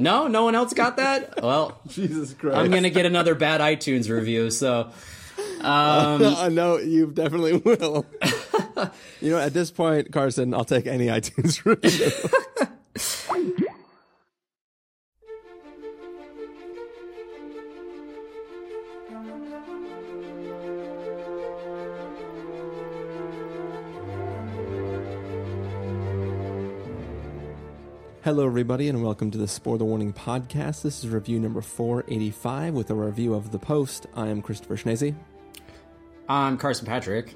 No, no one else got that. Well, Jesus Christ. I'm gonna get another bad iTunes review. So, um, I know you definitely will. you know, at this point, Carson, I'll take any iTunes review. Hello, everybody, and welcome to the Spoiler Warning Podcast. This is review number 485 with a review of The Post. I am Christopher Schnese. I'm Carson Patrick.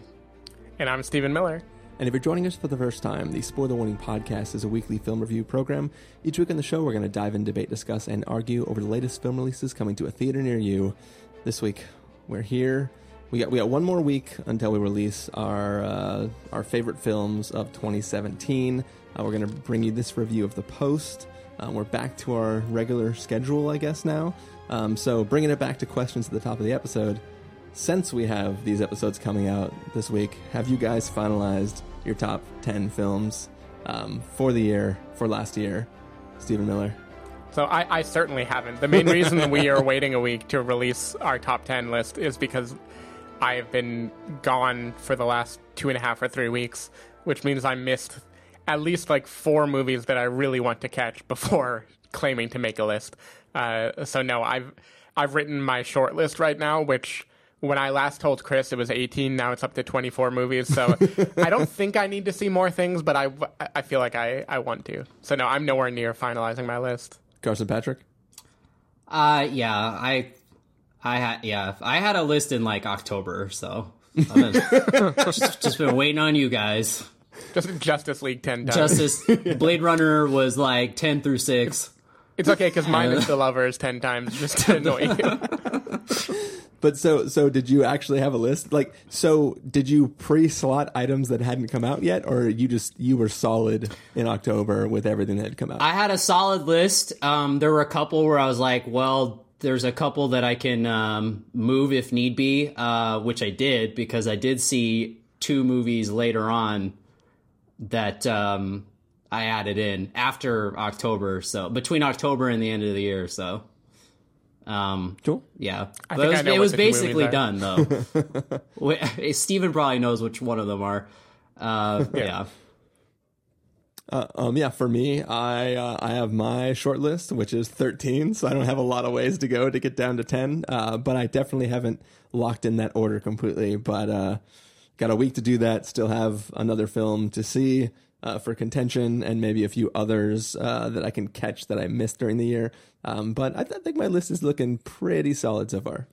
And I'm Stephen Miller. And if you're joining us for the first time, the Spoiler Warning Podcast is a weekly film review program. Each week on the show, we're going to dive in, debate, discuss, and argue over the latest film releases coming to a theater near you. This week, we're here. We got we got one more week until we release our uh, our favorite films of 2017. Uh, we're going to bring you this review of The Post. Uh, we're back to our regular schedule, I guess now. Um, so bringing it back to questions at the top of the episode since we have these episodes coming out this week, have you guys finalized your top 10 films um, for the year, for last year? Stephen Miller. So I, I certainly haven't. The main reason we are waiting a week to release our top 10 list is because I have been gone for the last two and a half or three weeks, which means I missed at least like four movies that I really want to catch before claiming to make a list. Uh, so no, I've I've written my short list right now, which when I last told Chris it was 18. Now it's up to 24 movies. So I don't think I need to see more things, but I, I feel like I, I want to. So no, I'm nowhere near finalizing my list. Carson Patrick. Uh, yeah, I, I had, yeah, I had a list in like October, so I've been, just, just been waiting on you guys. Just Justice League 10 times. Justice Blade Runner was like 10 through 6. It's okay because mine is the lovers 10 times just to annoy you. But so so did you actually have a list? Like so did you pre-slot items that hadn't come out yet or you just you were solid in October with everything that had come out? I had a solid list. Um, there were a couple where I was like, well, there's a couple that I can um, move if need be, uh, which I did because I did see two movies later on that um, I added in after October. So between October and the end of the year. So um, cool. yeah, I but think it was, I know it was basically done though. We- Stephen probably knows which one of them are. Uh, yeah. Uh, um, yeah, for me, I uh, I have my short list, which is 13, so I don't have a lot of ways to go to get down to 10. Uh, but I definitely haven't locked in that order completely. But uh, got a week to do that. Still have another film to see uh, for contention, and maybe a few others uh, that I can catch that I missed during the year. Um, but I, th- I think my list is looking pretty solid so far.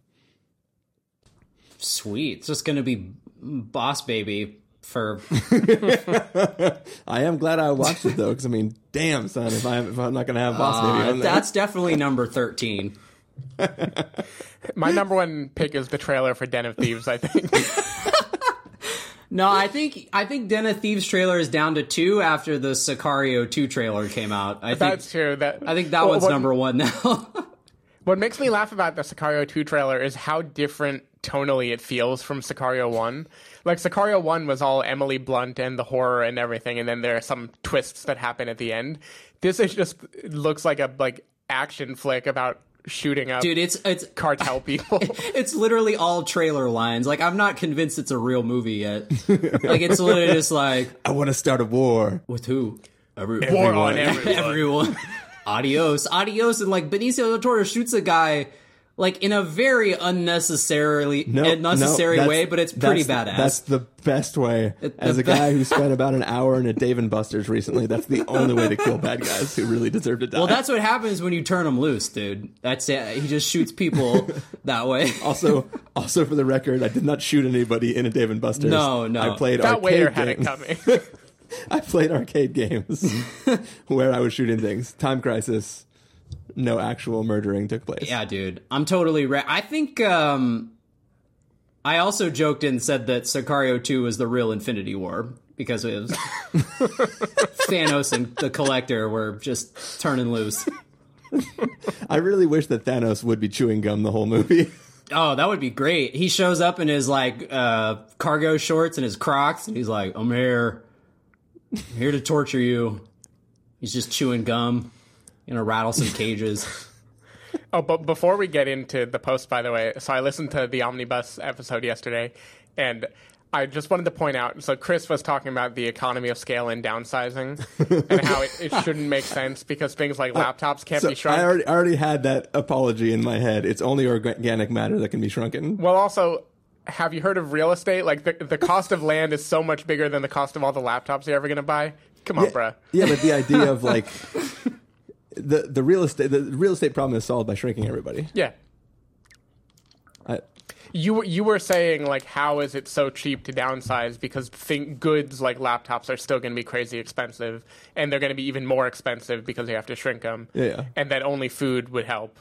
Sweet. It's just gonna be Boss Baby for I am glad I watched it though, because I mean, damn son, if I'm if I'm not gonna have Boss Baby uh, on there. that's definitely number thirteen. My number one pick is the trailer for Den of Thieves, I think. No, I think I think Den of Thieves trailer is down to two after the Sicario two trailer came out. I think That's true. That I think that Well, one's what- number one now. What makes me laugh about the Sicario 2 trailer is how different tonally it feels from Sicario 1. Like, Sicario 1 was all Emily Blunt and the horror and everything, and then there are some twists that happen at the end. This is just, looks like a, like, action flick about shooting up Dude, it's it's cartel people. it's literally all trailer lines. Like I'm not convinced it's a real movie yet. like it's literally just like I want to start a war. with who? Every, War on everyone. everyone. adios, adios, and like Benicio del Toro shoots a guy like in a very unnecessarily No, unnecessary eh, no, way, but it's pretty that's- badass. That's the best way. As the a guy who spent about an hour in a Dave and Buster's recently, that's the only way to kill bad guys who really deserve to die. well, that's what happens when you turn them loose, dude. That's it. He just shoots people that way. also also for the record, I did not shoot anybody in a Dave and Buster's. No, no. I played that waiter arcade had it coming. I played arcade games where I was shooting things. Time Crisis. No actual murdering took place. Yeah, dude. I'm totally re- I think um I also joked and said that Sicario 2 was the real Infinity War because it was Thanos and the Collector were just turning loose. I really wish that Thanos would be chewing gum the whole movie. Oh, that would be great. He shows up in his like uh cargo shorts and his Crocs and he's like, "I'm here. I'm here to torture you." He's just chewing gum. You know, rattle some cages. Oh, but before we get into the post, by the way, so I listened to the omnibus episode yesterday, and I just wanted to point out. So Chris was talking about the economy of scale and downsizing, and how it, it shouldn't make sense because things like uh, laptops can't So be shrunk. I already, I already had that apology in my head. It's only organic matter that can be shrunken. Well, also, have you heard of real estate? Like the the cost of land is so much bigger than the cost of all the laptops you're ever going to buy. Come on, bruh. Yeah, but the idea of like the the real estate the real estate problem is solved by shrinking everybody. Yeah. I, You you were saying like how is it so cheap to downsize because think goods like laptops are still going to be crazy expensive and they're going to be even more expensive because you have to shrink them. Yeah. And that only food would help.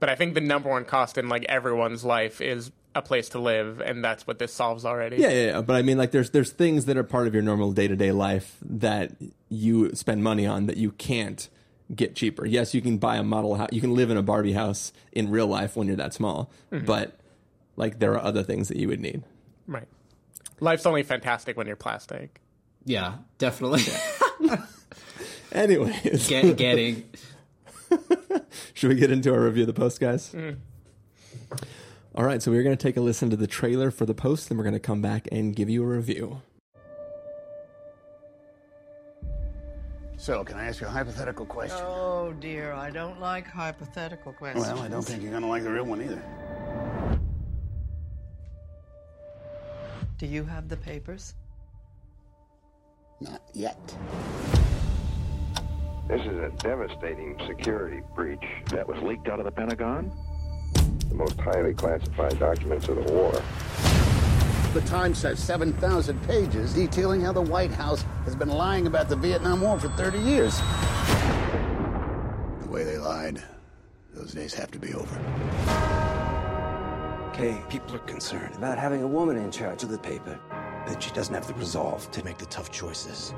But I think the number one cost in like everyone's life is a place to live and that's what this solves already. yeah, yeah, yeah, but I mean, like, there's there's things that are part of your normal day to day life that you spend money on that you can't get cheaper. Yes, you can buy a model house, you can live in a Barbie house in real life when you're that small, Mm-hmm. but like there are other things that you would need. Right. Life's only fantastic when you're plastic. Yeah, definitely. Anyways, Get, getting should we get into our review of the post, guys? All right, so we're going to take a listen to the trailer for the post, and we're going to come back and give you a review. So, can I ask you a hypothetical question? Oh dear, I don't like hypothetical questions. Well, I don't think you're gonna like the real one either. Do you have the papers? Not yet. This is a devastating security breach that was leaked out of the Pentagon. The most highly classified documents of the war. The Times has 7,000 pages detailing how the White House has been lying about the Vietnam War for 30 years. The way they lied, those days have to be over. Okay, people are concerned about having a woman in charge of the paper. That she doesn't have the resolve to make the tough choices.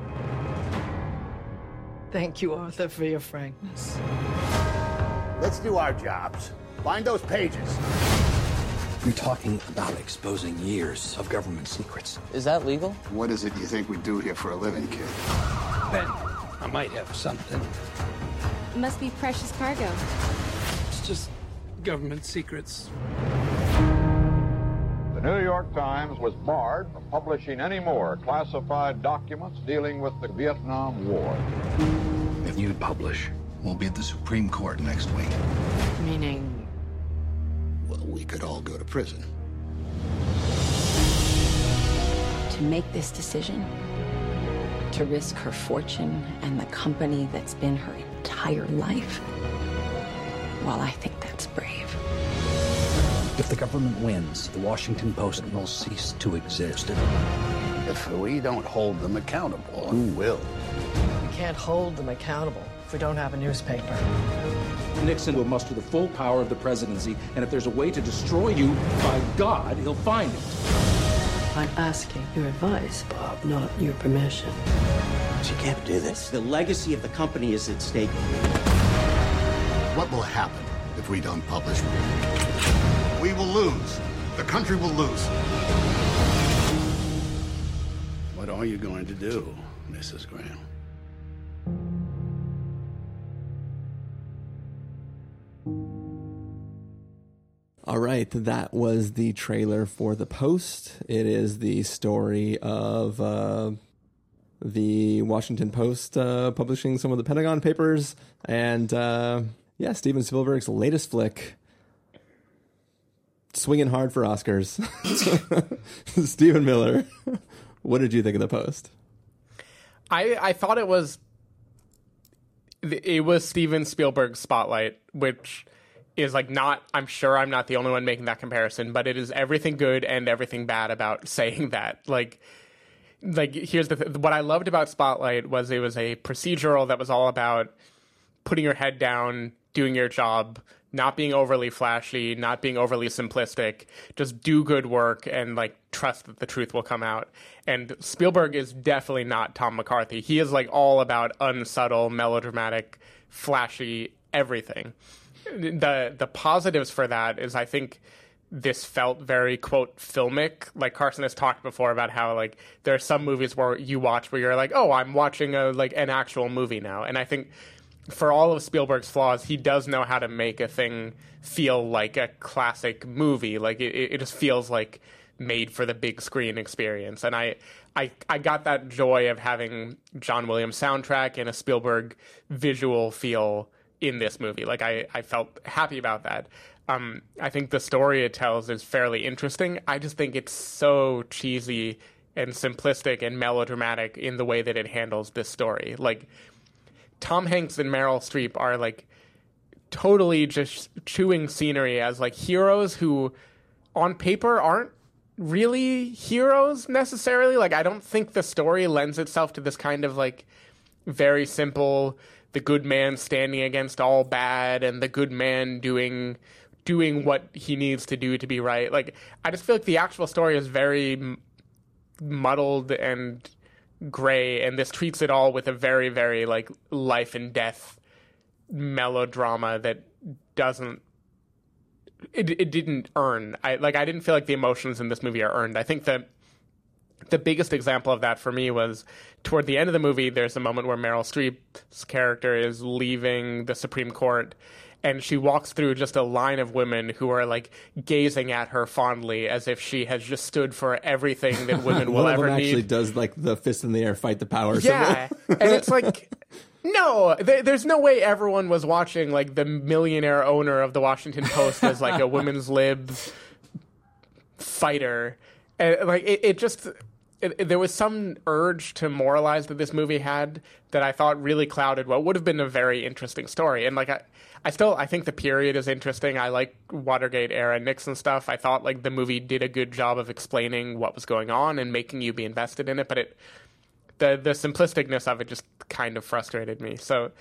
Thank you, Arthur, for your frankness. Let's do our jobs. Find those pages. You're talking about exposing years of government secrets. Is that legal? What is it you think we do here for a living, kid? Ben, I might have something. It must be precious cargo. It's just government secrets. The New York Times was barred from publishing any more classified documents dealing with the Vietnam War. If you publish, We'll be at the Supreme Court next week. Meaning, Well, we could all go to prison. to make this decision, to risk her fortune and the company that's been her entire life. Well, I think that's brave. if the government wins, the Washington Post will cease to exist. If we don't hold them accountable, who will? we can't hold them accountable if we don't have a newspaper. Nixon will muster the full power of the presidency, and if there's a way to destroy you, by God, he'll find it. I'm asking your advice, Bob, not your permission. She can't do this. The legacy of the company is at stake. What will happen if we don't publish? We will lose. The country will lose. What are you going to do, Mrs. Graham? All right, that was the trailer for the post. It is the story of uh, the Washington Post uh, publishing some of the Pentagon Papers, and uh, yeah, Steven Spielberg's latest flick, swinging hard for Oscars. Stephen Miller, what did you think of the post? I I thought it was it was Steven Spielberg's spotlight, which is like not I'm sure I'm not the only one making that comparison, but it is everything good and everything bad about saying that. Like like here's the th- what I loved about Spotlight was it was a procedural that was all about putting your head down, doing your job, not being overly flashy, not being overly simplistic, just do good work and like trust that the truth will come out. And Spielberg is definitely not Tom McCarthy. He is like all about unsubtle, melodramatic, flashy everything. The the positives for that is I think this felt very quote filmic. Like Carson has talked before about how like there are some movies where you watch where you're like, oh, I'm watching a like an actual movie now, and I think for all of Spielberg's flaws, he does know how to make a thing feel like a classic movie. Like it, it just feels like made for the big screen experience. And I, I, I got that joy of having John Williams soundtrack and a Spielberg visual feel in this movie. Like I, I felt happy about that. Um, I think the story it tells is fairly interesting. I just think it's so cheesy and simplistic and melodramatic in the way that it handles this story. Like Tom Hanks and Meryl Streep are like totally just chewing scenery as like heroes who on paper aren't really heroes necessarily. Like I don't think the story lends itself to this kind of like very simple the good man standing against all bad and the good man doing doing what he needs to do to be right. Like I just feel like the actual story is very muddled and gray and this treats it all with a very very like life and death melodrama that doesn't it, it didn't earn. I like i didn't feel like the emotions in this movie are earned. I think that the biggest example of that for me was toward the end of the movie there's a moment where meryl streep's character is leaving the supreme court and she walks through just a line of women who are like gazing at her fondly as if she has just stood for everything that women will ever them actually need. does like the fist in the air, fight the power. Yeah, and it's like, no, there, there's no way everyone was watching like the millionaire owner of the Washington Post as like a women's lib fighter, and like it, it just. It, there was some urge to moralize that this movie had that I thought really clouded what would have been a very interesting story. And like I, I still I think the period is interesting. I like Watergate era Nixon stuff. I thought like the movie did a good job of explaining what was going on and making you be invested in it. But it the the simplisticness of it just kind of frustrated me. So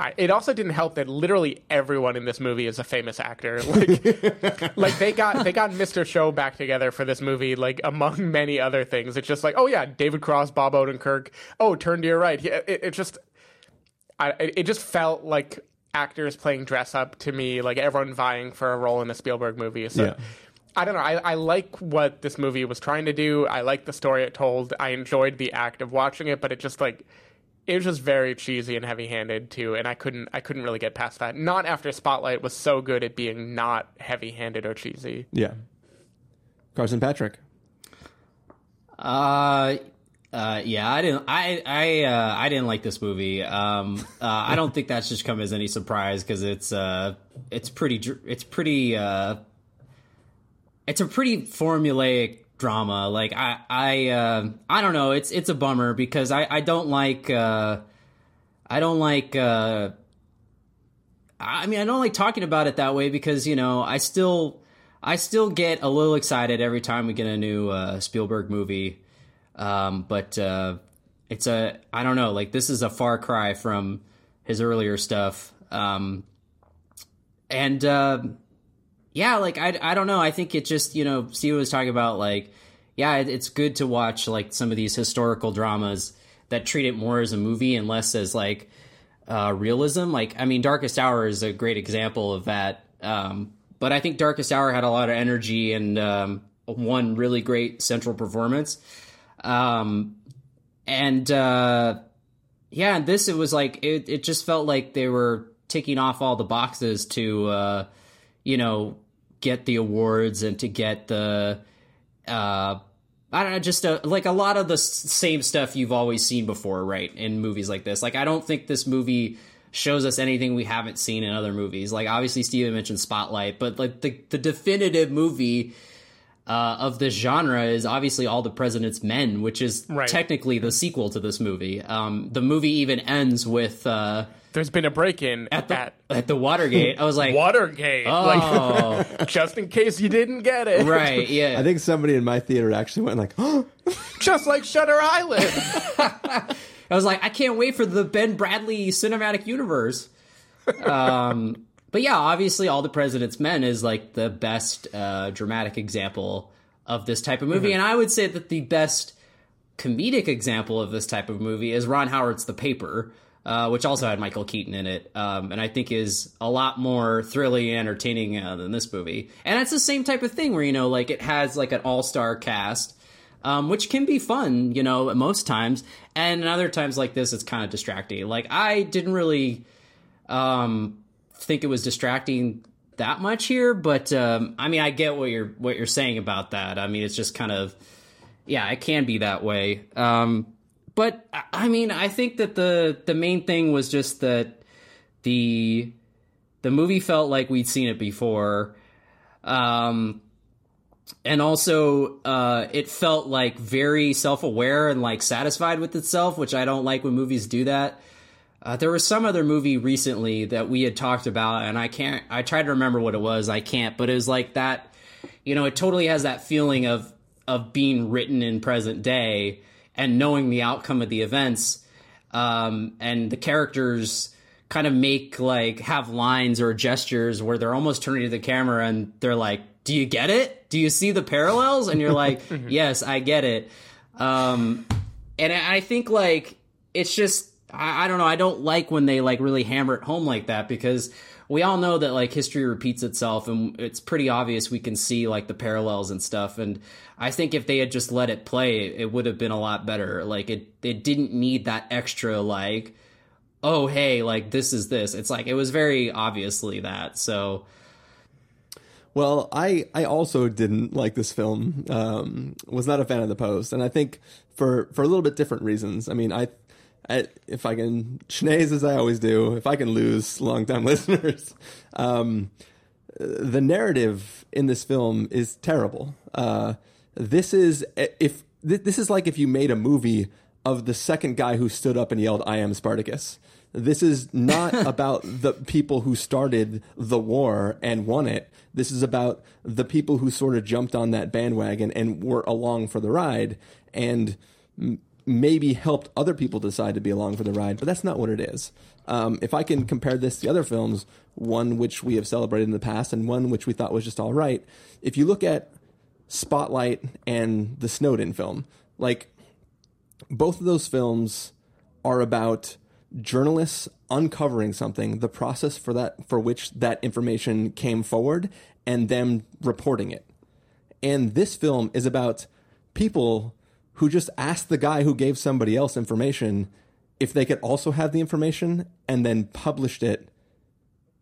I, it also didn't help that literally everyone in this movie is a famous actor. Like like they got they got Mr. Show back together for this movie. Like among many other things, it's just like oh yeah, David Cross, Bob Odenkirk. Oh, turn to your right. Yeah, it, it just I, it just felt like actors playing dress up to me, like everyone vying for a role in a Spielberg movie. So Yeah. I don't know. I, I like what this movie was trying to do. I like the story it told. I enjoyed the act of watching it, but it just like it was just very cheesy and heavy handed too, and I couldn't I couldn't really get past that. Not after Spotlight was so good at being not heavy handed or cheesy. Yeah. Carson Patrick. Uh, uh, yeah, I didn't, I, I, uh, I didn't like this movie. Um, uh, I don't think that should come as any surprise because it's, uh, it's pretty, it's pretty, uh, it's a pretty formulaic drama. Like I, I, uh, I don't know. It's, it's a bummer because I, I don't like, uh, I don't like, uh, I mean, I don't like talking about it that way because you know I still, I still get a little excited every time we get a new uh, Spielberg movie. Um, but uh, it's a, I don't know, like this is a far cry from his earlier stuff. Um, and uh, yeah, like I, I don't know. I think it just, you know, Steve was talking about like, yeah, it, it's good to watch like some of these historical dramas that treat it more as a movie and less as like uh, realism. Like, I mean, Darkest Hour is a great example of that. Um, but I think Darkest Hour had a lot of energy and um, one really great central performance. Um, and uh, yeah, and this it was like it. It just felt like they were ticking off all the boxes to, uh, you know, get the awards and to get the. Uh, I don't know, just a, like a lot of the same stuff you've always seen before, right? In movies like this, like I don't think this movie shows us anything we haven't seen in other movies. Like obviously Stephen mentioned Spotlight, but like the the definitive movie uh, of this genre is obviously All the President's Men, which is Right. technically the sequel to this movie. Um, the movie even ends with uh, There's been a break in at, the at the Watergate. I was like, Watergate. Oh. Like, just in case you didn't get it. right? Yeah, I think somebody in my theater actually went like, oh, Just like Shutter Island. I was like, I can't wait for the Ben Bradlee cinematic universe. Um, but yeah, obviously, All the President's Men is like the best uh, dramatic example of this type of movie, Mhm. and I would say that the best comedic example of this type of movie is Ron Howard's The Paper, uh, which also had Michael Keaton in it, um, and I think is a lot more thrilling and entertaining uh, than this movie. And it's the same type of thing where you know, like it has like an all star cast. Um, which can be fun, you know, most times, and other times like this, it's kind of distracting. Like I didn't really, um, think it was distracting that much here, but um, I mean, I get what you're what you're saying about that. I mean, it's just kind of yeah, it can be that way. Um, but I mean, I think that the the main thing was just that the the movie felt like we'd seen it before. Um, and also uh, it felt like very self-aware and like satisfied with itself which i don't like when movies do that uh, there was some other movie recently that we had talked about and i can't i tried to remember what it was i can't but it was like that you know it totally has that feeling of of being written in present day and knowing the outcome of the events um, and the characters kind of make like have lines or gestures where they're almost turning to the camera and they're like do you get it? Do you see the parallels? And you're like, yes, I get it. Um, and I think like it's just I, I, don't know. I don't like when they like really hammer it home like that because we all know that like history repeats itself and it's pretty obvious we can see like the parallels and stuff. And I think if they had just let it play, it would have been a lot better. Like it it didn't need that extra like oh hey like this is this. It's like it was very obviously that. So well, I I also didn't like this film. Um, was not a fan of the post, and I think for for a little bit different reasons. I mean, I, I if I can schnaze as I always do, if I can lose longtime listeners, um, the narrative in this film is terrible. Uh, this is if this is like if you made a movie of the second guy who stood up and yelled, "I am Spartacus." This is not about the people who started the war and won it. This is about the people who sort of jumped on that bandwagon and were along for the ride and maybe helped other people decide to be along for the ride. But that's not what it is. Um, if I can compare this to other films, one which we have celebrated in the past and one which we thought was just all right, if you look at Spotlight and the Snowden film, like both of those films are about journalists uncovering something, the process for that for which that information came forward, and them reporting it. And this film is about people who just asked the guy who gave somebody else information if they could also have the information and then published it.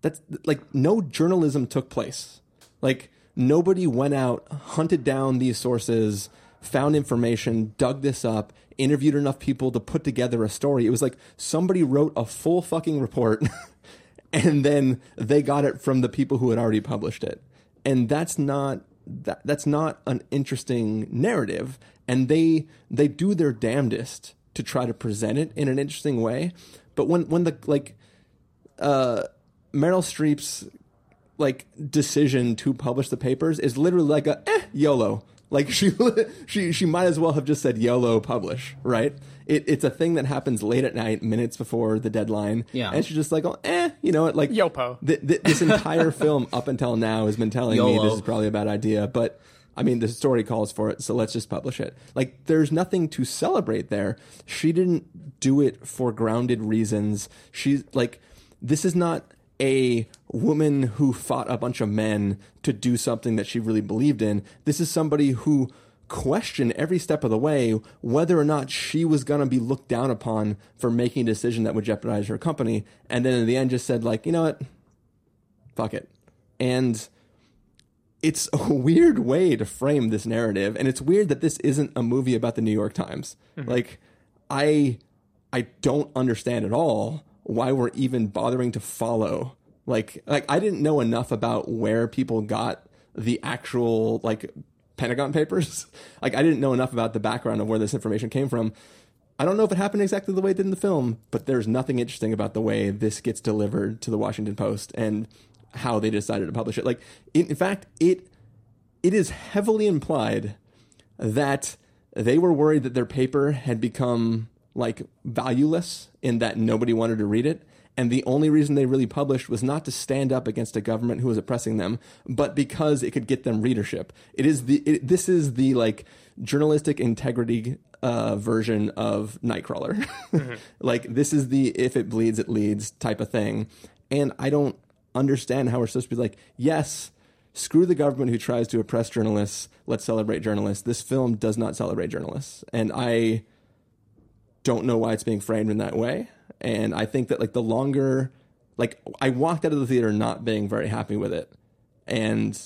That's like no journalism took place. Like nobody went out, hunted down these sources, found information, dug this up, interviewed enough people to put together a story. It was like somebody wrote a full fucking report and then they got it from the people who had already published it. And that's not that that's not an interesting narrative and they they do their damnedest to try to present it in an interesting way. But when when the like uh Meryl Streep's like decision to publish the papers is literally like a eh, YOLO. Like she she she might as well have just said YOLO publish, right? It, it's a thing that happens late at night, minutes before the deadline. Yeah, and she's just like, oh, eh, you know, like Yopo. Th- th- this entire film up until now has been telling YOLO. me this is probably a bad idea, but I mean, the story calls for it, so let's just publish it. Like, there's nothing to celebrate there. She didn't do it for grounded reasons. She's like, this is not a woman who fought a bunch of men to do something that she really believed in. This is somebody who questioned every step of the way whether or not she was going to be looked down upon for making a decision that would jeopardize her company. And then in the end, just said, like, you know what? Fuck it. And it's a weird way to frame this narrative. And it's weird that this isn't a movie about the New York Times. Mm-hmm. Like, I. I don't understand at all why we're even bothering to follow. Like, like I didn't know enough about where people got the actual like Pentagon papers. like, I didn't know enough about the background of where this information came from. I don't know if it happened exactly the way it did in the film, but there's nothing interesting about the way this gets delivered to the Washington Post and how they decided to publish it. Like, in, in fact, it it is heavily implied that they were worried that their paper had become like valueless in that nobody wanted to read it. And the only reason they really published was not to stand up against a government who was oppressing them, but because it could get them readership. It is the it, this is the like journalistic integrity uh, version of Nightcrawler. mm-hmm. like this is the if it bleeds it leads type of thing. And I don't understand how we're supposed to be like yes. Screw the government who tries to oppress journalists. Let's celebrate journalists. This film does not celebrate journalists. And I don't know why it's being framed in that way. And I think that like the longer like I walked out of the theater not being very happy with it, and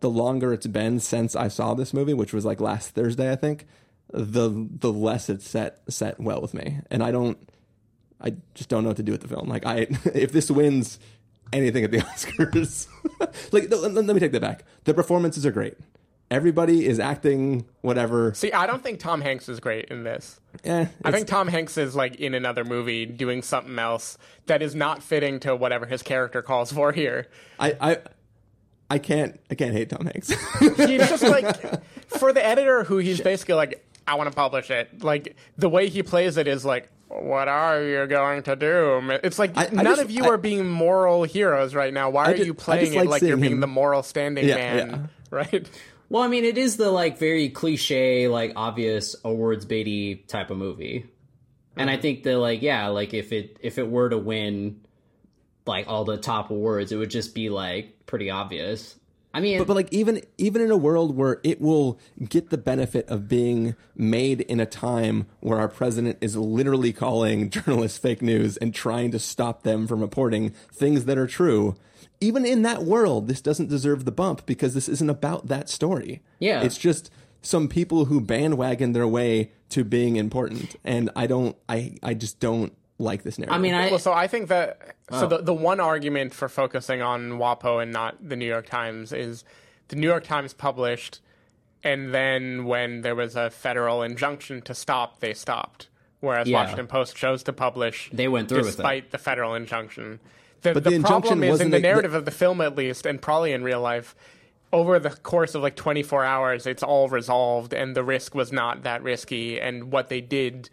the longer it's been since I saw this movie, which was like last Thursday, I think, the the less it's set set well with me, and I don't, I just don't know what to do with the film. Like I, if this wins anything at the Oscars, like let me take that back. The performances are great. Everybody is acting whatever. See, I don't think Tom Hanks is great in this. Eh, I think Tom Hanks is like in another movie doing something else that is not fitting to whatever his character calls for here. I, I, I can't, I can't hate Tom Hanks. he's just like for the editor who he's basically like, I want to publish it. Like the way he plays it is like, what are you going to do? It's like I- I none just- of you I- are being moral heroes right now. Why are ju- you playing like it like you're being him- the moral standing Yeah, man? yeah. Right? Well, I mean, it is the like very cliche, like obvious awards baity type of movie, and I mm-hmm. think that like yeah, like if it if it were to win like all the top awards, it would just be like pretty obvious. I mean, but, but like even even in a world where it will get the benefit of being made in a time where our president is literally calling journalists fake news and trying to stop them from reporting things that are true even in that world this doesn't deserve the bump because this isn't about that story Yeah. it's just some people who bandwagon their way to being important and i don't i i just don't like this narrative I mean, I well, so I think that so Oh. the the one argument for focusing on WAPO and not the New York Times is the New York Times published, and then when there was a federal injunction to stop, they stopped. Whereas Yeah. Washington Post chose to publish, They went through with it. despite the federal injunction. The, But the, the problem is in the a- the- narrative of the film, at least, and probably in real life. Over the course of like 24 hours, it's all resolved, and the risk was not that risky. And what they did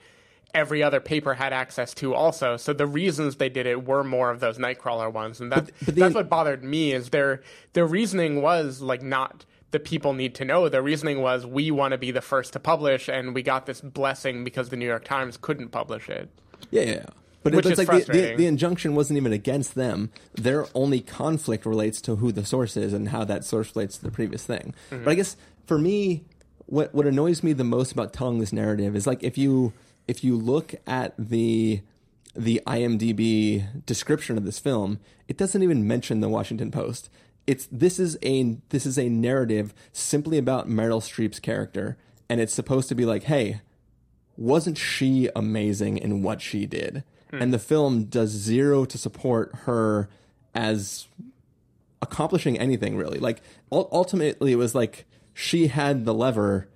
every other paper had access to also. So the reasons they did it were more of those Nightcrawler ones, and that, But- but the- that's what bothered me. Is their their reasoning was like not the people need to know. Their reasoning was we want to be the first to publish, and we got this blessing because the New York Times couldn't publish it. Yeah, yeah. But Which it's like the, the, the injunction wasn't even against them. Their only conflict relates to who the source is and how that source relates to the previous thing. Mm-hmm. But I guess for me, what what annoys me the most about telling this narrative is like if you if you look at the the IMDb description of this film, it doesn't even mention the Washington Post. It's this is a this is a narrative simply about Meryl Streep's character, and it's supposed to be like, hey, wasn't she amazing in what she did? Hmm. And the film does zero to support her as accomplishing anything really. Like ultimately, it was like she had the lever,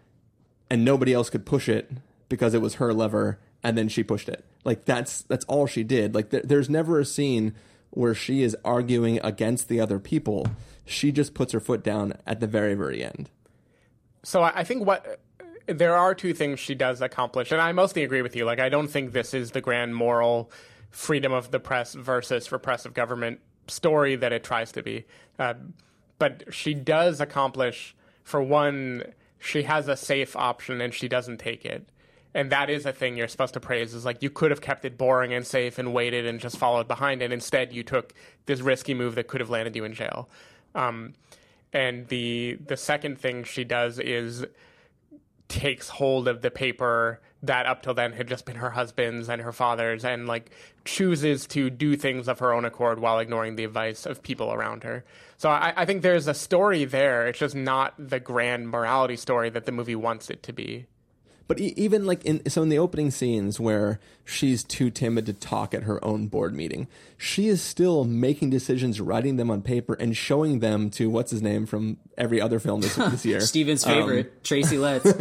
and nobody else could push it because it was her lever, and then she pushed it. Like that's that's all she did. Like there, there's never a scene where she is arguing against the other people. She just puts her foot down at the very very end. So I, I think what there are two things she does accomplish, and I mostly agree with you. Like I don't think this is the grand moral freedom of the press versus repressive government story that it tries to be. Uh, but she does accomplish, for one, she has a safe option and she doesn't take it. And that is a thing you're supposed to praise is like you could have kept it boring and safe and waited and just followed behind and instead you took this risky move that could have landed you in jail. Um, and the the second thing she does is takes hold of the paper that up till then had just been her husband's and her father's and like chooses to do things of her own accord while ignoring the advice of people around her. So I, I think there's a story there. It's just not the grand morality story that the movie wants it to be. But e- even like in so in the opening scenes where she's too timid to talk at her own board meeting, she is still making decisions, writing them on paper, and showing them to what's his name from every other film this, this year, Stephen's Um, favorite, Tracy Letts.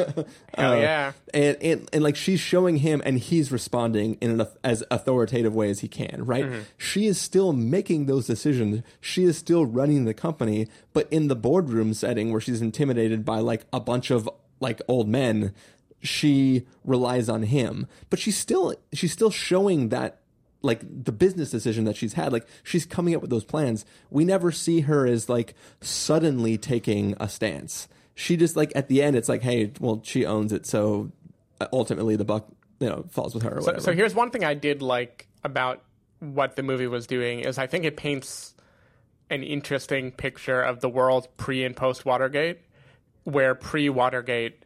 Hell yeah. and, and and like she's showing him, and he's responding in an as authoritative way as he can. Right? She is still making those decisions. She is still running the company, but in the boardroom setting where she's intimidated by like a bunch of like old men, she relies on him. But she's still she's still showing that like the business decision that she's had. Like she's coming up with those plans. We never see her as like suddenly taking a stance. She just like at the end it's like hey well she owns it so ultimately the buck you know falls with her or So, whatever. so here's one thing I did like about what the movie was doing is I think it paints an interesting picture of the world pre and post Watergate, where pre Watergate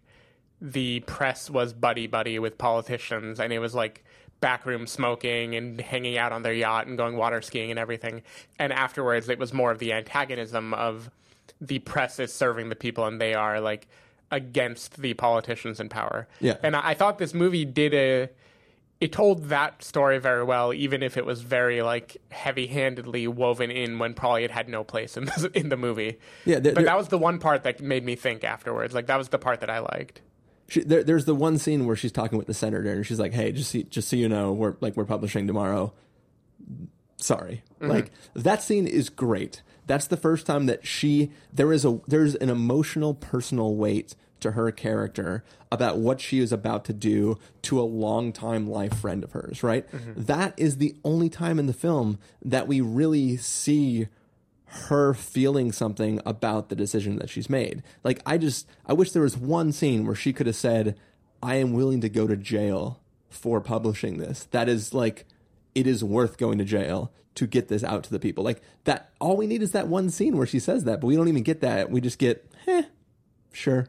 the press was buddy buddy with politicians, and it was like backroom smoking and hanging out on their yacht and going water skiing and everything. And afterwards, it was more of the antagonism of the press is serving the people and they are like against the politicians in power. Yeah. And I, I thought this movie did a it told that story very well, even if it was very like heavy-handedly woven in when probably it had no place in the, in the movie. Yeah, there- but there- that was the one part that made me think afterwards. Like that was the part that I liked. She, there, there's the one scene where she's talking with the senator, and she's like, "Hey, just see, just so you know, we're like we're publishing tomorrow. Sorry, mm-hmm. like that scene is great. That's the first time that she there is a there's an emotional, personal weight to her character about what she is about to do to a longtime life friend of hers. Right, mm-hmm. That is the only time in the film that we really see her feeling something about the decision that she's made. Like I just I wish there was one scene where she could have said, "I am willing to go to jail for publishing this." That is like it is worth going to jail to get this out to the people. Like that all we need is that one scene where she says that, but we don't even get that. We just get, "Eh, sure."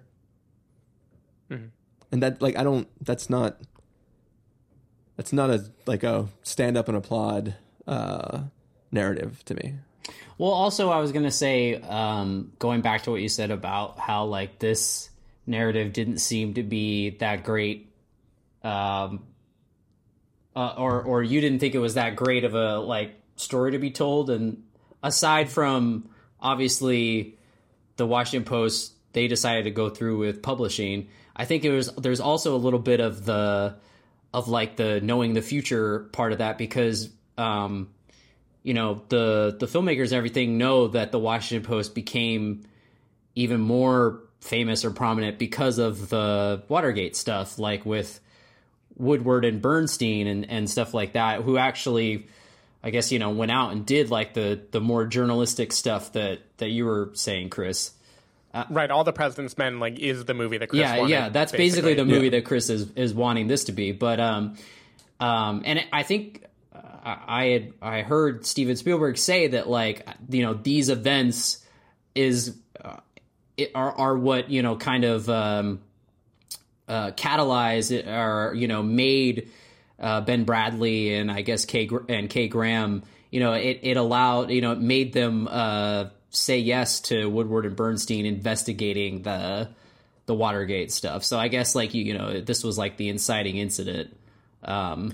And that like I don't that's not that's not a like a stand up and applaud uh narrative to me. Well, also, I was going to say, um, going back to what you said about how, like, this narrative didn't seem to be that great, um, uh, or, or you didn't think it was that great of a, like, story to be told. And aside from, obviously, the Washington Post, they decided to go through with publishing. I think it was, there's also a little bit of the, of, like, the knowing the future part of that because, um, you know the the filmmakers and everything know that the Washington Post became even more famous or prominent because of the Watergate stuff, like with Woodward and Bernstein and and stuff like that, who actually, I guess you know, went out and did like the the more journalistic stuff that that you were saying, Chris. right, all the President's Men like is the movie that Chris yeah, wanted, yeah, that's basically, the basically. movie that Chris is is wanting this to be. But um, um, and I think uh, I had I heard Steven Spielberg say that like you know these events is uh, are are what you know kind of um, uh, catalyzed or you know made uh, Ben Bradlee and I guess Gr- and Kay Graham. You know, it it allowed you know it made them uh, say yes to Woodward and Bernstein investigating the the Watergate stuff. So I guess like you you know this was like the inciting incident. Um,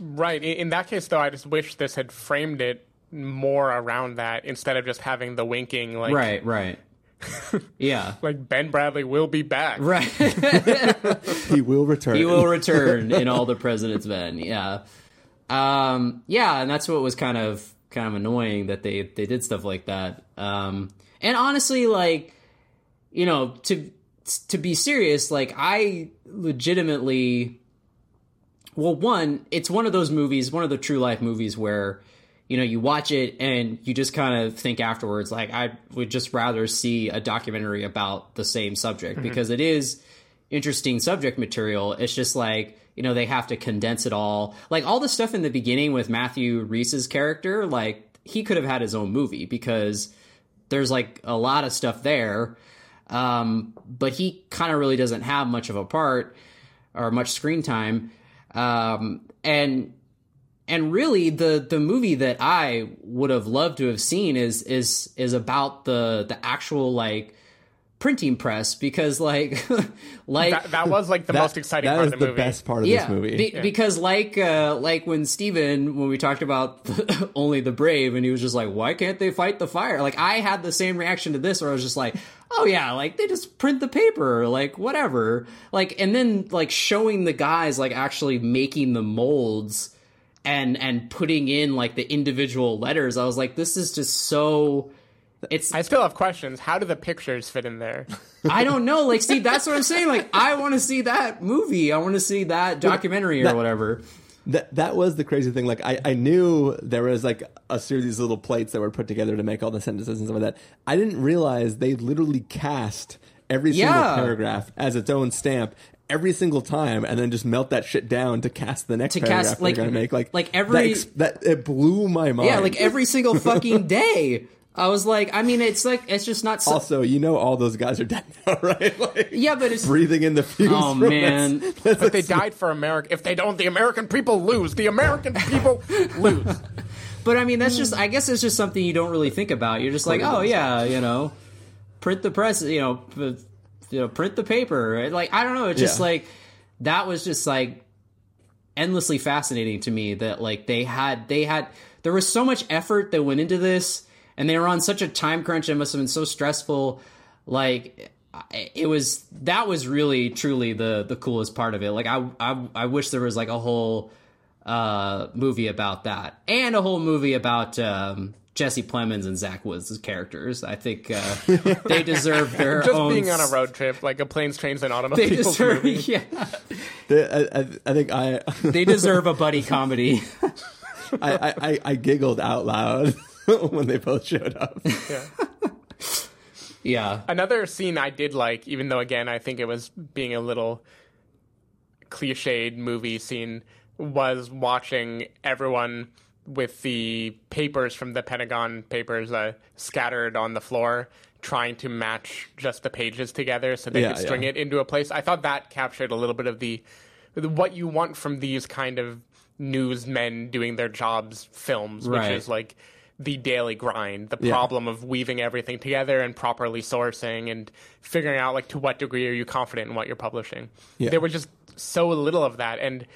Right. In, in that case, though, I just wish this had framed it more around that instead of just having the winking, like right, right. yeah. like Ben Bradlee will be back. Right. He will return. he will return in all the president's men. Yeah. Um, yeah, and that's what was kind of kind of annoying that they they did stuff like that. Um, and honestly, like you know, to to be serious, like I legitimately, well, one, it's one of those movies, one of the true life movies where you know you watch it and you just kind of think afterwards, like I would just rather see a documentary about the same subject because it is interesting subject material. It's just like you know they have to condense it all. Like all the stuff in the beginning with Matthew Rhys's character, like he could have had his own movie because there's like a lot of stuff there. Um, but he kind of really doesn't have much of a part or much screen time. Um, and and really the the movie that I would have loved to have seen is is is about the the actual like printing press because like like That, that was like the That- most exciting that part is of the, the movie. best part of yeah, this movie. be- because like uh like when Stephen when we talked about only the brave and he was just like why can't they fight the fire like I had the same reaction to this where I was just like oh yeah like they just print the paper like whatever like and then like showing the guys like actually making the molds and and putting in like the individual letters I was like this is just so it's I still have questions. How do the pictures fit in there? I don't know. Like, see, that's what I'm saying. Like, I want to see that movie. I want to see that documentary or that- whatever. That that was the crazy thing. Like I, I knew there was like a series of these little plates that were put together to make all the sentences and stuff like that. I didn't realize they literally cast every single Yeah. paragraph as its own stamp every single time, and then just melt that shit down to cast the next To paragraph cast, they're like- gonna make. Like like that every- ex- that, it blew my mind. Yeah, like every single fucking day. I was like, I mean, it's like it's just not. So, Also, you know, all those guys are dead now, right? Like, yeah, but it's breathing in the oh, fumes. Oh from man, this. That's But they like- died for America. If they don't, the American people lose. The American people lose. But I mean, that's just. I guess it's just something you don't really think about. You're just like, oh yeah, you know, print the press, you know, p- you know, print the paper. right? Like I don't know. It's just Yeah. like that was just like endlessly fascinating to me that like they had they had there was so much effort that went into this, and they were on such a time crunch. It must have been so stressful. Like it was that was really truly the the coolest part of it. Like I I, I wish there was like a whole uh, movie about that, and a whole movie about um, Jesse Plemons and Zach Woods' characters. I think uh, they deserve their Just own. being on a road trip, like a planes, trains, and automobiles. They automobiles deserve, movie. yeah, The- I, I, I think I, they deserve a buddy comedy. I, I, I, I giggled out loud when they both showed up. Yeah. yeah, Another scene I did like, even though again I think it was being a little cliched movie scene, was watching everyone with the papers from the Pentagon papers uh, scattered on the floor, trying to match just the pages together so they Yeah, could string yeah. it into a place. I thought that captured a little bit of the what you want from these kind of newsmen doing their jobs films, which is like the daily grind, the Yeah. problem of weaving everything together and properly sourcing and figuring out like to what degree are you confident in what you're publishing. Yeah. There was just so little of that and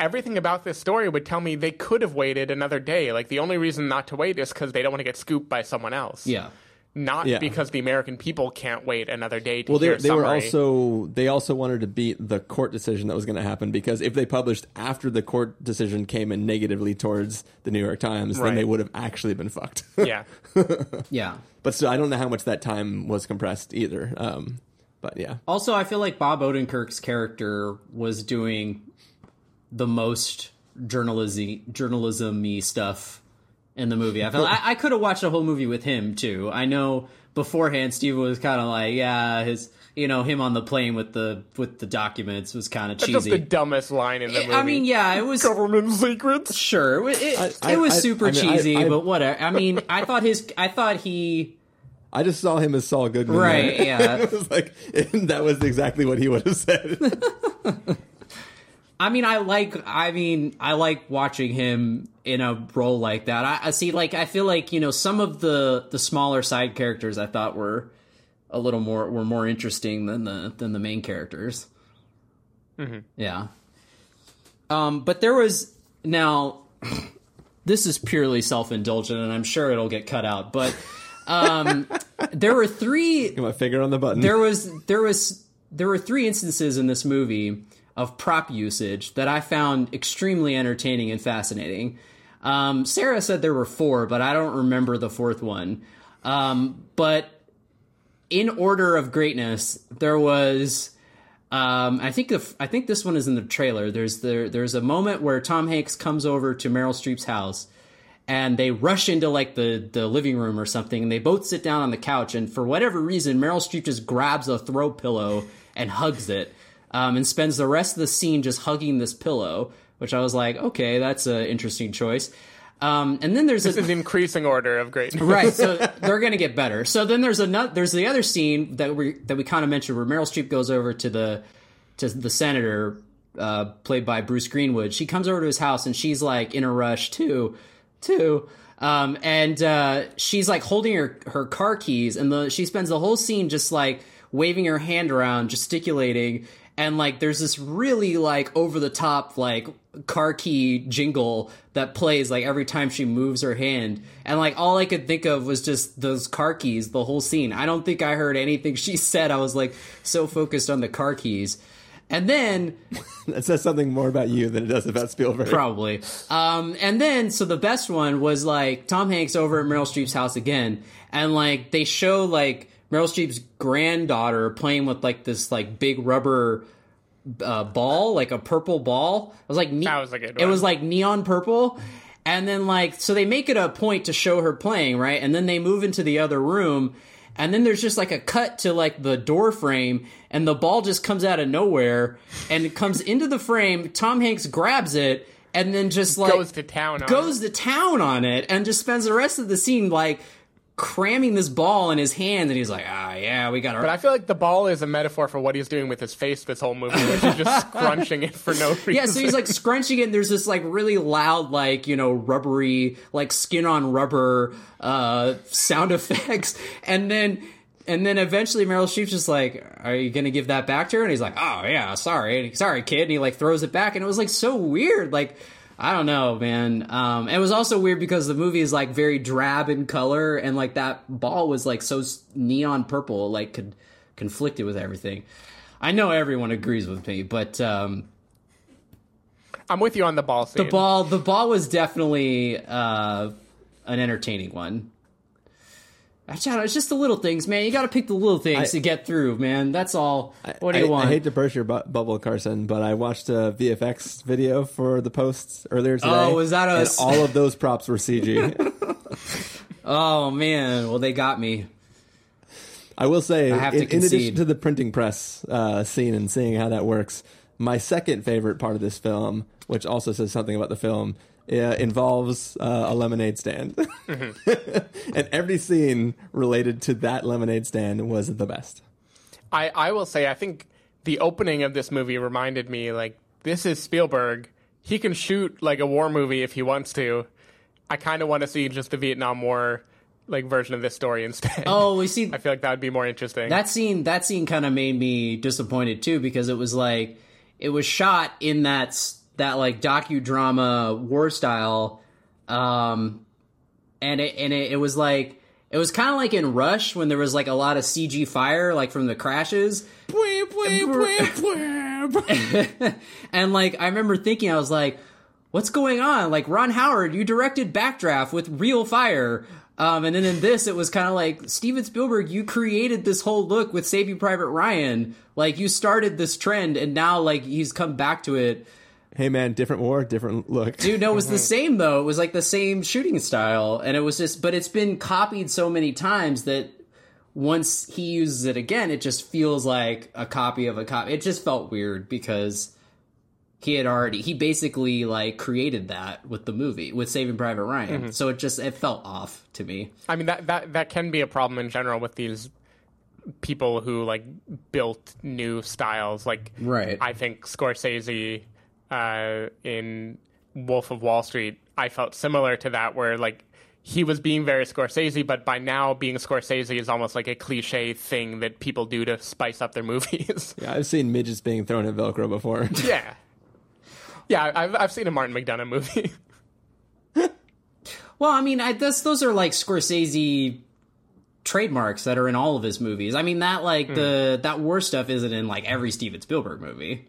everything about this story would tell me they could have waited another day. Like the only reason not to wait is because they don't want to get scooped by someone else. yeah. Not Yeah. because the American people can't wait another day to Well, hear they, they were also they also wanted to beat the court decision that was going to happen because if they published after the court decision came in negatively towards the New York Times, Right. then they would have actually been fucked. yeah. Yeah. but still, I don't know how much that time was compressed either. Um, but yeah, Also, I feel like Bob Odenkirk's character was doing the most journalism journalism-y stuff in the movie. I felt I, I could have watched a whole movie with him too. I know beforehand Steve was kind of like, yeah, his you know him on the plane with the with the documents was kind of That's just cheesy. the dumbest line in the movie. I mean, yeah, it was government secrets. sure it, was- it, I- it was I- super I mean, I- cheesy, I- but whatever. I mean, I thought his I thought he I just saw him as Saul Goodman. Right, there. yeah. it was like and that was exactly what he would have said. I mean, I like. I mean, I like watching him in a role like that. I, I see. Like, I feel like you know some of the the smaller side characters I thought were a little more were more interesting than the than the main characters. Yeah. Um, but there was now. This is purely self indulgent, and I'm sure it'll get cut out. But um, there were three Got my finger on the button. there was there was there were three instances in this movie of prop usage that I found extremely entertaining and fascinating. Um, Sarah said there were four, but I don't remember the fourth one. Um, but in order of greatness, there was. Um, I think the, I think this one is in the trailer. There's there there's a moment where Tom Hanks comes over to Meryl Streep's house, and they rush into like the the living room or something, and they both sit down on the couch, and for whatever reason, Meryl Streep just grabs a throw pillow and hugs it, um, and spends the rest of the scene just hugging this pillow, which I was like, okay, that's an interesting choice. Um, and then there's This a, is increasing order of greatness. right so they're gonna get better so then there's another there's the other scene that we that we kind of mentioned where meryl streep goes over to the to the senator uh, played by bruce greenwood she comes over to his house and she's like in a rush too too um, and uh, she's like holding her her car keys and the she spends the whole scene just like waving her hand around gesticulating and like there's this really like over the top like car key jingle that plays like every time she moves her hand. And like all i could think of was just those car keys the whole scene. I don't think i heard anything she said. I was like so focused on the car keys. And then that says something more about you than it does about Spielberg. Probably. Um, and then, so the best one was like Tom Hanks over at Meryl Streep's house again, and like they show like Meryl Streep's granddaughter playing with like this like big rubber uh, ball, like a purple ball. It was like ne- That was a good It was like neon purple. And then like so they make it a point to show her playing, right? And then they move into the other room and then there's just like a cut to like the door frame and the ball just comes out of nowhere and it comes into the frame. Tom Hanks grabs it and then just like Goes to town on goes to town on it and just spends the rest of the scene like cramming this ball in his hand, and he's like, ah, yeah, we got But. I feel like the ball is a metaphor for what he's doing with his face this whole movie, which is just scrunching it for no reason. Yeah, so he's like scrunching it, and there's this like really loud, like, you know, rubbery, like skin on rubber uh sound effects. And then and then eventually Meryl Streep's just like, Are you gonna give that back to her? And he's like, Oh yeah, sorry. Sorry, kid. And he like throws it back, and it was like so weird. Like I don't know, man. Um, it was also weird because the movie is like very drab in color, and like that ball was like so neon purple, like could conflicted with everything. I know everyone agrees with me, but um, I'm with you on the ball scene. the ball, the ball was definitely uh, an entertaining one. I don't know, It's just the little things, man. You got to pick the little things I- to get through, man. That's all. What do you I, want? I hate to burst your bu- bubble, Carson, but I watched a VFX video for the posts earlier today. Oh, was that and us? all of those props were CG. oh man, well they got me. I will say, I in, to in addition to the printing press uh, scene and seeing how that works, my second favorite part of this film, which also says something about the film, uh, involves uh, a lemonade stand. and every scene related to that lemonade stand was the best. I, I will say, I think the opening of this movie reminded me, like, this is Spielberg. He can shoot, like, a war movie if he wants to. I kind of want to see just the Vietnam War, like, version of this story instead. Oh, we see I feel like that would be more interesting. that scene. That scene kind of made me disappointed too because it was like it was shot in that s- that like docudrama war style, um, and it and it, it was like it was kind of like in Rush when there was like a lot of CG fire like from the crashes. and like I remember thinking, I was like, "What's going on?" Like Ron Howard, you directed Backdraft with real fire, um, and then in this, it was kind of like Steven Spielberg, you created this whole look with Saving Private Ryan. Like you started this trend, and now like he's come back to it. Hey man, different war, different look. Dude, no, it was the mm-hmm. same though. It was like the same shooting style, and it was just, but it's been copied so many times that once he uses it again, it just feels like a copy of a copy. It just felt weird because he had already, he basically like created that with the movie with Saving Private Ryan. Mm-hmm. So it just, it felt off to me. I mean, that, that, that can be a problem in general with these people who, like, built new styles. Like, Right. I think Scorsese uh, in Wolf of Wall Street, I felt similar to that, where like he was being very Scorsese, but by now being Scorsese is almost like a cliche thing that people do to spice up their movies. Yeah, I've seen midgets being thrown at Velcro before. yeah, yeah, I've I've seen a Martin McDonagh movie. Well, I mean, I this, those are like Scorsese trademarks that are in all of his movies. I mean, that like the that war stuff isn't in like every Steven Spielberg movie.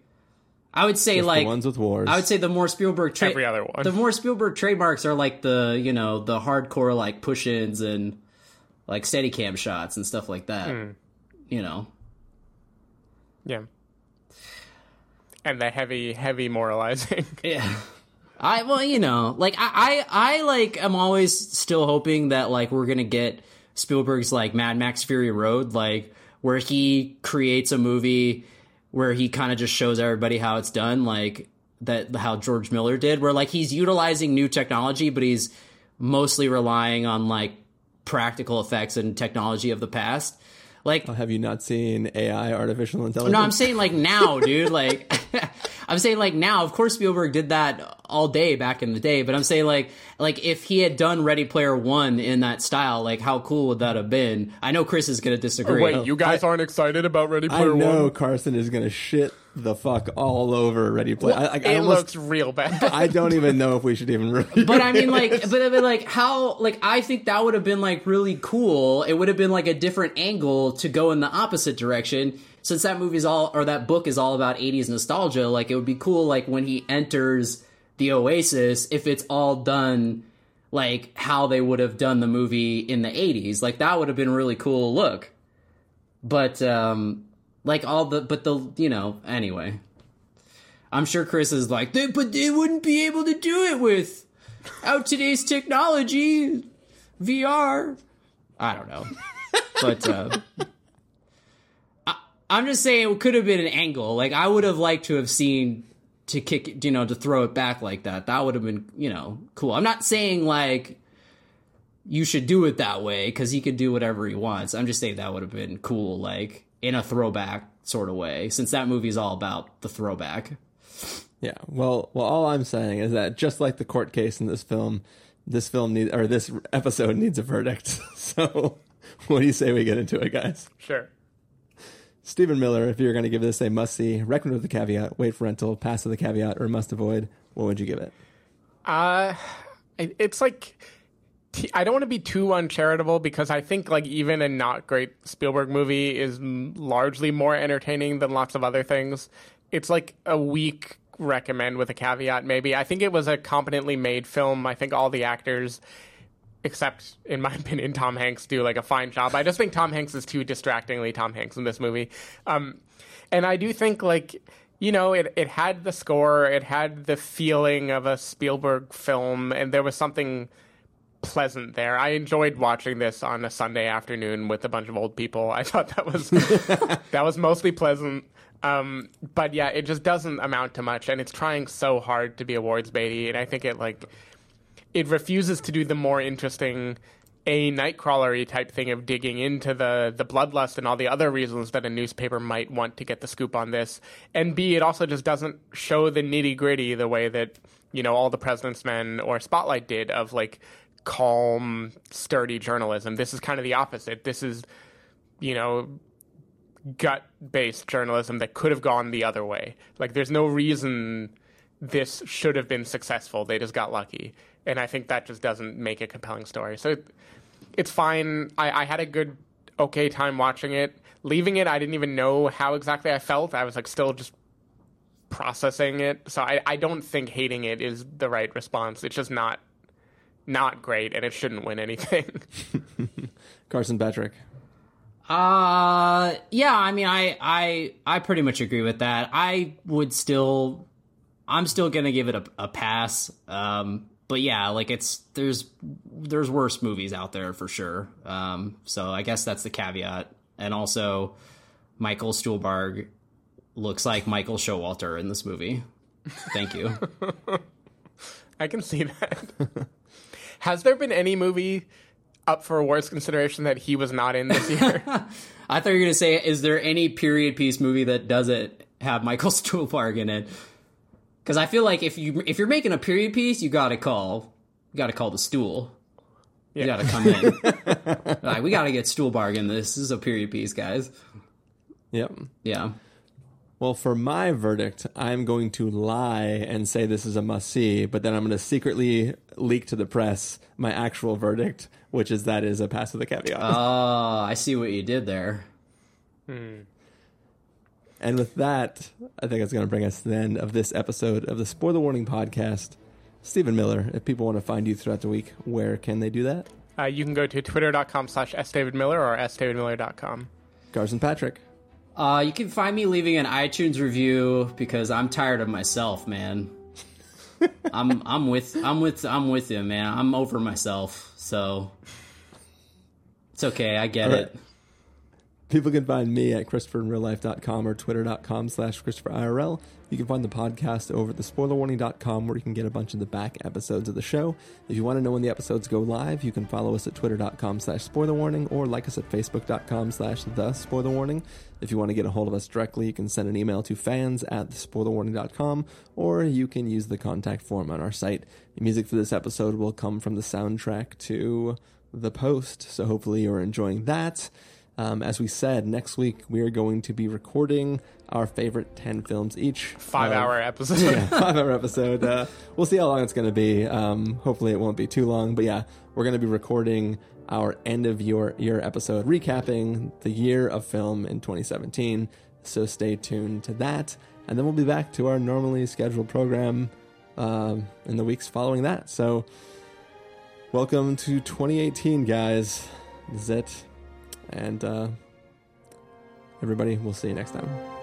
I would say Just like the ones with wars. I would say the more Spielberg tra- Every other one. The more Spielberg trademarks are like the you know the hardcore like push-ins and like Steadicam shots and stuff like that. Hmm. You know, yeah, and the heavy, heavy moralizing. Yeah. I well, you know, like I, I, I like I'm always still hoping that like we're gonna get Spielberg's like Mad Max Fury Road, like where he creates a movie where he kind of just shows everybody how it's done, like that how George Miller did, where like he's utilizing new technology, but he's mostly relying on like practical effects and technology of the past. Like oh, Have you not seen AI, artificial intelligence? no, I'm saying like now, dude. Like, I'm saying like now. Of course, Spielberg did that all day back in the day. But I'm saying like, like if he had done Ready Player One in that style, like how cool would that have been? I know Chris is gonna disagree. Wait, you guys aren't excited about Ready Player One? I Player know One? Carson is going to shit the fuck all over Ready Player. I, I, I it almost- looks real bad. I don't even know if we should even. Review but I mean, like, this. but, but like, how? Like, I think that would have been like really cool. It would have been like a different angle to go in the opposite direction. Since that movie's all, or that book is all about '80s nostalgia, like it would be cool, like when he enters the Oasis, if it's all done like how they would have done the movie in the '80s, like that would have been really cool look. But um, like all the, but the, you know, anyway. I'm sure Chris is like, they, but they wouldn't be able to do it with out today's technology, VR. I don't know, but uh, I'm just saying it could have been an angle. Like I would have liked to have seen to kick, it, you know, to throw it back like that. That would have been, you know, cool. I'm not saying like you should do it that way because he could do whatever he wants. I'm just saying that would have been cool, like in a throwback sort of way, since that movie's all about the throwback. Yeah. Well, well, all I'm saying is that just like the court case in this film, this film needs or this episode needs a verdict. so, what do you say we get into it, guys? Sure. Stephen Miller, if you're going to give this a must see, recommend with the caveat, wait for rental, pass with the caveat, or must avoid, what would you give it? Uh, it's like I don't want to be too uncharitable because I think like even a not great Spielberg movie is largely more entertaining than lots of other things. It's like a weak recommend with a caveat maybe. I think it was a competently made film. I think all the actors except in my opinion Tom Hanks do like a fine job. I just think Tom Hanks is too distractingly Tom Hanks in this movie. Um and I do think like you know, it, it had the score, it had the feeling of a Spielberg film, and there was something pleasant there. I enjoyed watching this on a Sunday afternoon with a bunch of old people. I thought that was that was mostly pleasant. Um, but yeah, it just doesn't amount to much, and it's trying so hard to be awards baity, and I think it like it refuses to do the more interesting a nightcrawlery type thing of digging into the the bloodlust and all the other reasons that a newspaper might want to get the scoop on this and b it also just doesn't show the nitty gritty the way that you know all the president's men or spotlight did of like calm sturdy journalism this is kind of the opposite this is you know gut based journalism that could have gone the other way like there's no reason this should have been successful. They just got lucky. And I think that just doesn't make a compelling story. So it, it's fine. I, I had a good, okay time watching it. Leaving it, I didn't even know how exactly I felt. I was like still just processing it. So I, I don't think hating it is the right response. It's just not not great and it shouldn't win anything. Carson Patrick. Uh yeah, I mean I I I pretty much agree with that. I would still I'm still going to give it a, a pass. Um but yeah, like it's there's there's worse movies out there for sure. Um so I guess that's the caveat. And also Michael Stuhlbarg looks like Michael Showalter in this movie. Thank you. I can see that. Has there been any movie up for awards consideration that he was not in this year? I thought you were going to say, is there any period piece movie that doesn't have Michael Stuhlbarg in it? Because I feel like if you if you're making a period piece, you got to call you got to call the stool. You got to come in. like we got to get stool in this. This is a period piece, guys. Yep. Yeah. Well, for my verdict, I'm going to lie and say this is a must see, but then I'm going to secretly leak to the press my actual verdict, which is that is a pass with the caveat. Oh, I see what you did there. Hmm. And with that, I think it's going to bring us to the end of this episode of the Spoiler Warning podcast. Stephen Miller, if people want to find you throughout the week, where can they do that? uh, you can go to twitter.com slash sdavidmiller or sdavidmiller.com. Carson Patrick. Uh, you can find me leaving an iTunes review because I'm tired of myself, man. I'm I'm with I'm with I'm with you, man. I'm over myself, so it's okay. I get All right. it. People can find me at ChristopherInRealLife.com or Twitter.com slash ChristopherIRL. You can find the podcast over at thespoilerwarning.com where you can get a bunch of the back episodes of the show. If you want to know when the episodes go live, you can follow us at Twitter.com slash SpoilerWarning or like us at Facebook.com slash The. If you want to get a hold of us directly, you can send an email to fans at thespoilerwarning.com or you can use the contact form on our site. The music for this episode will come from the soundtrack to The Post, so hopefully you're enjoying that. Um, as we said, next week we are going to be recording our favorite 10 films each. Five Uh, hour episode. yeah, five hour episode. Uh, we'll see how long it's going to be. Um, hopefully, it won't be too long. But yeah, we're going to be recording our end of year, year episode, recapping the year of film in 2017. So stay tuned to that. And then we'll be back to our normally scheduled program um, in the weeks following that. So, welcome to 2018, guys. This is it. And uh, everybody, we'll see you next time.